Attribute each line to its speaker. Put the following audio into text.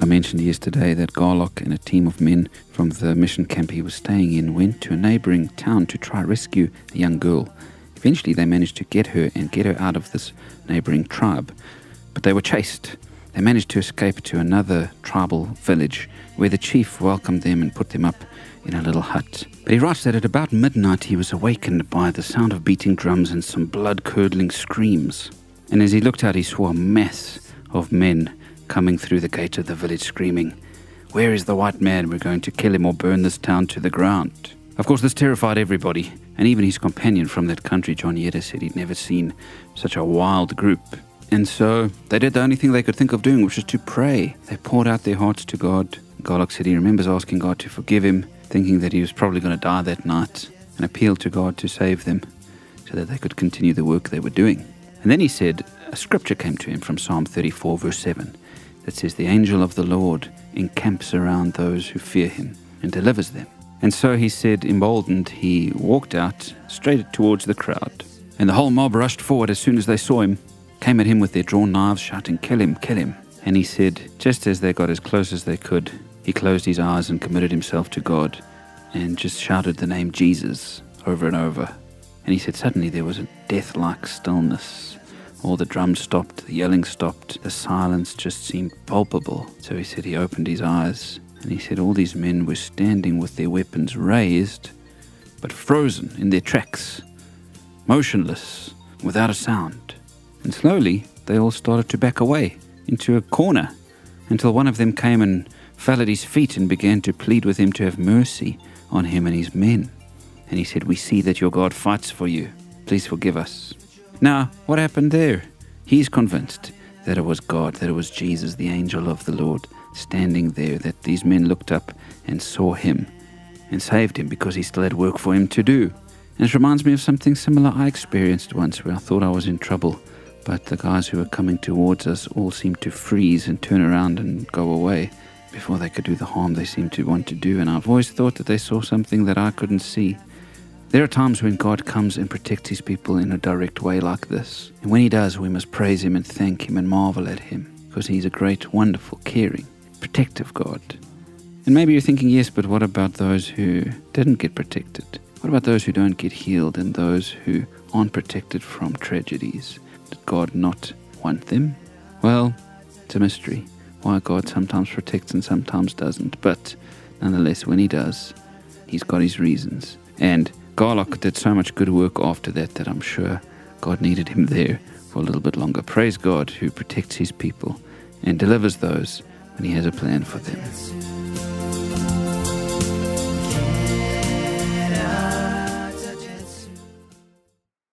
Speaker 1: I mentioned yesterday that Garlock and a team of men from the mission camp he was staying in went to a neighboring town to try rescue a young girl. Eventually, they managed to get her and get her out of this neighboring tribe, but they were chased. They managed to escape to another tribal village where the chief welcomed them and put them up in a little hut. But he writes that at about midnight he was awakened by the sound of beating drums and some blood curdling screams. And as he looked out, he saw a mass of men coming through the gate of the village screaming, Where is the white man? We're going to kill him or burn this town to the ground. Of course, this terrified everybody, and even his companion from that country, John Yedder, said he'd never seen such a wild group. And so they did the only thing they could think of doing, which was to pray. They poured out their hearts to God. Garlock said he remembers asking God to forgive him, thinking that he was probably going to die that night, and appealed to God to save them so that they could continue the work they were doing. And then he said a scripture came to him from Psalm 34, verse 7, that says, The angel of the Lord encamps around those who fear him and delivers them. And so he said, emboldened, he walked out straight towards the crowd. And the whole mob rushed forward as soon as they saw him, came at him with their drawn knives, shouting, Kill him, kill him. And he said, just as they got as close as they could, he closed his eyes and committed himself to God and just shouted the name Jesus over and over. And he said, suddenly there was a death like stillness. All the drums stopped, the yelling stopped, the silence just seemed palpable. So he said he opened his eyes and he said all these men were standing with their weapons raised, but frozen in their tracks, motionless, without a sound. And slowly they all started to back away into a corner until one of them came and fell at his feet and began to plead with him to have mercy on him and his men. And he said, We see that your God fights for you. Please forgive us. Now, what happened there? He's convinced that it was God, that it was Jesus, the angel of the Lord, standing there, that these men looked up and saw him and saved him because he still had work for him to do. And it reminds me of something similar I experienced once where I thought I was in trouble, but the guys who were coming towards us all seemed to freeze and turn around and go away before they could do the harm they seemed to want to do. And I've always thought that they saw something that I couldn't see. There are times when God comes and protects his people in a direct way like this. And when he does, we must praise him and thank him and marvel at him because he's a great, wonderful, caring, protective God. And maybe you're thinking, yes, but what about those who didn't get protected? What about those who don't get healed and those who aren't protected from tragedies? Did God not want them? Well, it's a mystery why God sometimes protects and sometimes doesn't. But nonetheless, when He does, He's got His reasons. And Garlock did so much good work after that that I'm sure God needed him there for a little bit longer. Praise God who protects His people and delivers those when He has a plan for them.